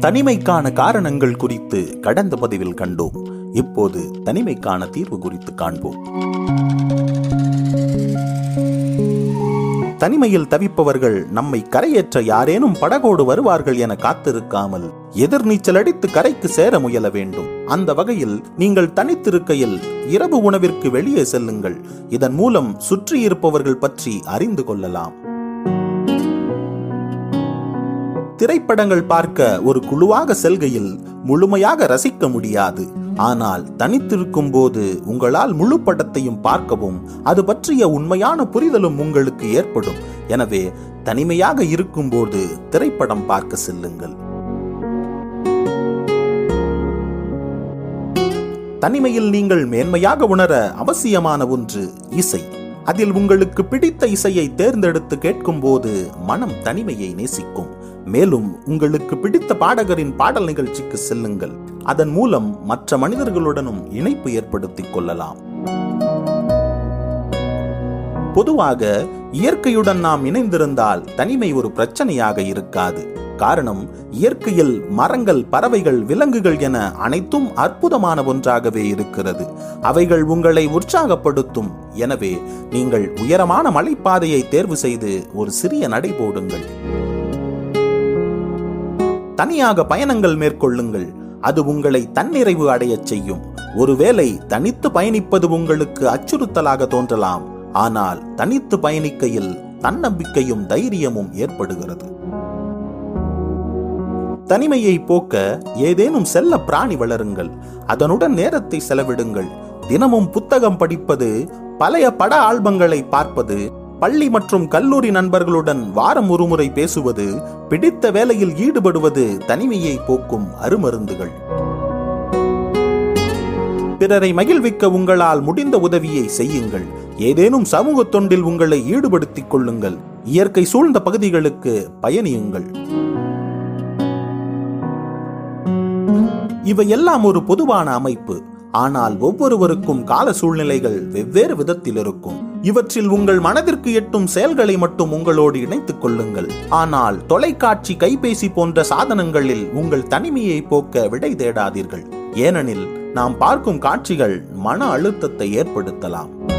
தனிமைக்கான காரணங்கள் குறித்து கடந்த பதிவில் கண்டோம். இப்போது தனிமைக்கான தீர்வு குறித்து காண்போம். தனிமையில் தவிப்பவர்கள் நம்மை கரையேற்ற யாரேனும் படகோடு வருவார்கள் என காத்திருக்காமல் எதிர்நீச்சல் அடித்து கரைக்கு சேர முயல வேண்டும். அந்த வகையில் நீங்கள் தனித்திருக்கையில் இரவு உணவிற்கு வெளியே செல்லுங்கள். இதன் மூலம் சுற்றி இருப்பவர்கள் பற்றி அறிந்து கொள்ளலாம். திரைப்படங்கள் பார்க்க ஒரு குழுவாக செல்கையில் முழுமையாக ரசிக்க முடியாது. ஆனால் தனித்திருக்கும் போது உங்களால் முழு படத்தையும் பார்க்கவும் அது பற்றிய உண்மையான புரிதலும் உங்களுக்கு ஏற்படும். எனவே தனிமையாக இருக்கும்போது திரைப்படம் பார்க்க செல்லுங்கள். தனிமையில் நீங்கள் மேன்மையாக உணர அவசியமான ஒன்று இசை. அதில் உங்களுக்கு பிடித்த இசையை தேர்ந்தெடுத்து கேட்கும்போது மனம் தனிமையை நேசிக்கும். மேலும் உங்களுக்கு பிடித்த பாடகரின் பாடல் நிகழ்ச்சிக்கு செல்லுங்கள். அதன் மூலம் மற்ற மனிதர்களுடனும் இணைப்பு ஏற்படுத்திக் கொள்ளலாம். பொதுவாக இயற்கையுடன் நாம் இணைந்திருந்தால் தனிமை ஒரு பிரச்சனையாக இருக்காது. காரணம் இயற்கையில் மரங்கள் பறவைகள் விலங்குகள் என அனைத்தும் அற்புதமான ஒன்றாகவே இருக்கிறது. அவைகள் உங்களை உற்சாகப்படுத்தும். எனவே நீங்கள் உயரமான மலைப்பாதையை தேர்வு செய்து ஒரு சிறிய நடை போடுங்கள். தனியாக பயணங்கள் மேற்கொள்ளுங்கள். அது உங்களை தன்னிறைவு அடையச் செய்யும். ஒருவேளை தனித்து பயணிப்பது உங்களுக்கு அச்சுறுத்தலாக தோன்றலாம். ஆனால் தனித்து பயணிக்கையில் தன்னம்பிக்கையும் தைரியமும் ஏற்படுகிறது. தனிமையை போக்க ஏதேனும் செல்ல பிராணி வளருங்கள். அதனுடன் நேரத்தை செலவிடுங்கள். தினமும் புத்தகம் படிப்பது பழைய பட ஆல்பங்களை பார்ப்பது பள்ளி மற்றும் கல்லூரி நண்பர்களுடன் வாரம் ஒருமுறை பேசுவது பிடித்த வேலையில் ஈடுபடுவது தனிமையை போக்கும் அருமருந்துகள். பிறரை மகிழ்விக்க உங்களால் முடிந்த உதவியை செய்யுங்கள். ஏதேனும் சமூக தொண்டில் உங்களை ஈடுபடுத்திக் கொள்ளுங்கள். இயற்கை சூழ்ந்த பகுதிகளுக்கு பயணியுங்கள். இவையெல்லாம் ஒரு பொதுவான அமைப்பு. ஆனால் ஒவ்வொருவருக்கும் கால சூழ்நிலைகள் வெவ்வேறு விதத்தில் இருக்கும். இவற்றில் உங்கள் மனதிற்கு எட்டும் செயல்களை மட்டும் உங்களோடு இணைத்துக் கொள்ளுங்கள். ஆனால் தொலைக்காட்சி கைபேசி போன்ற சாதனங்களில் உங்கள் தனிமையை போக்க விடை தேடாதீர்கள். ஏனெனில் நாம் பார்க்கும் காட்சிகள் மன அழுத்தத்தை ஏற்படுத்தலாம்.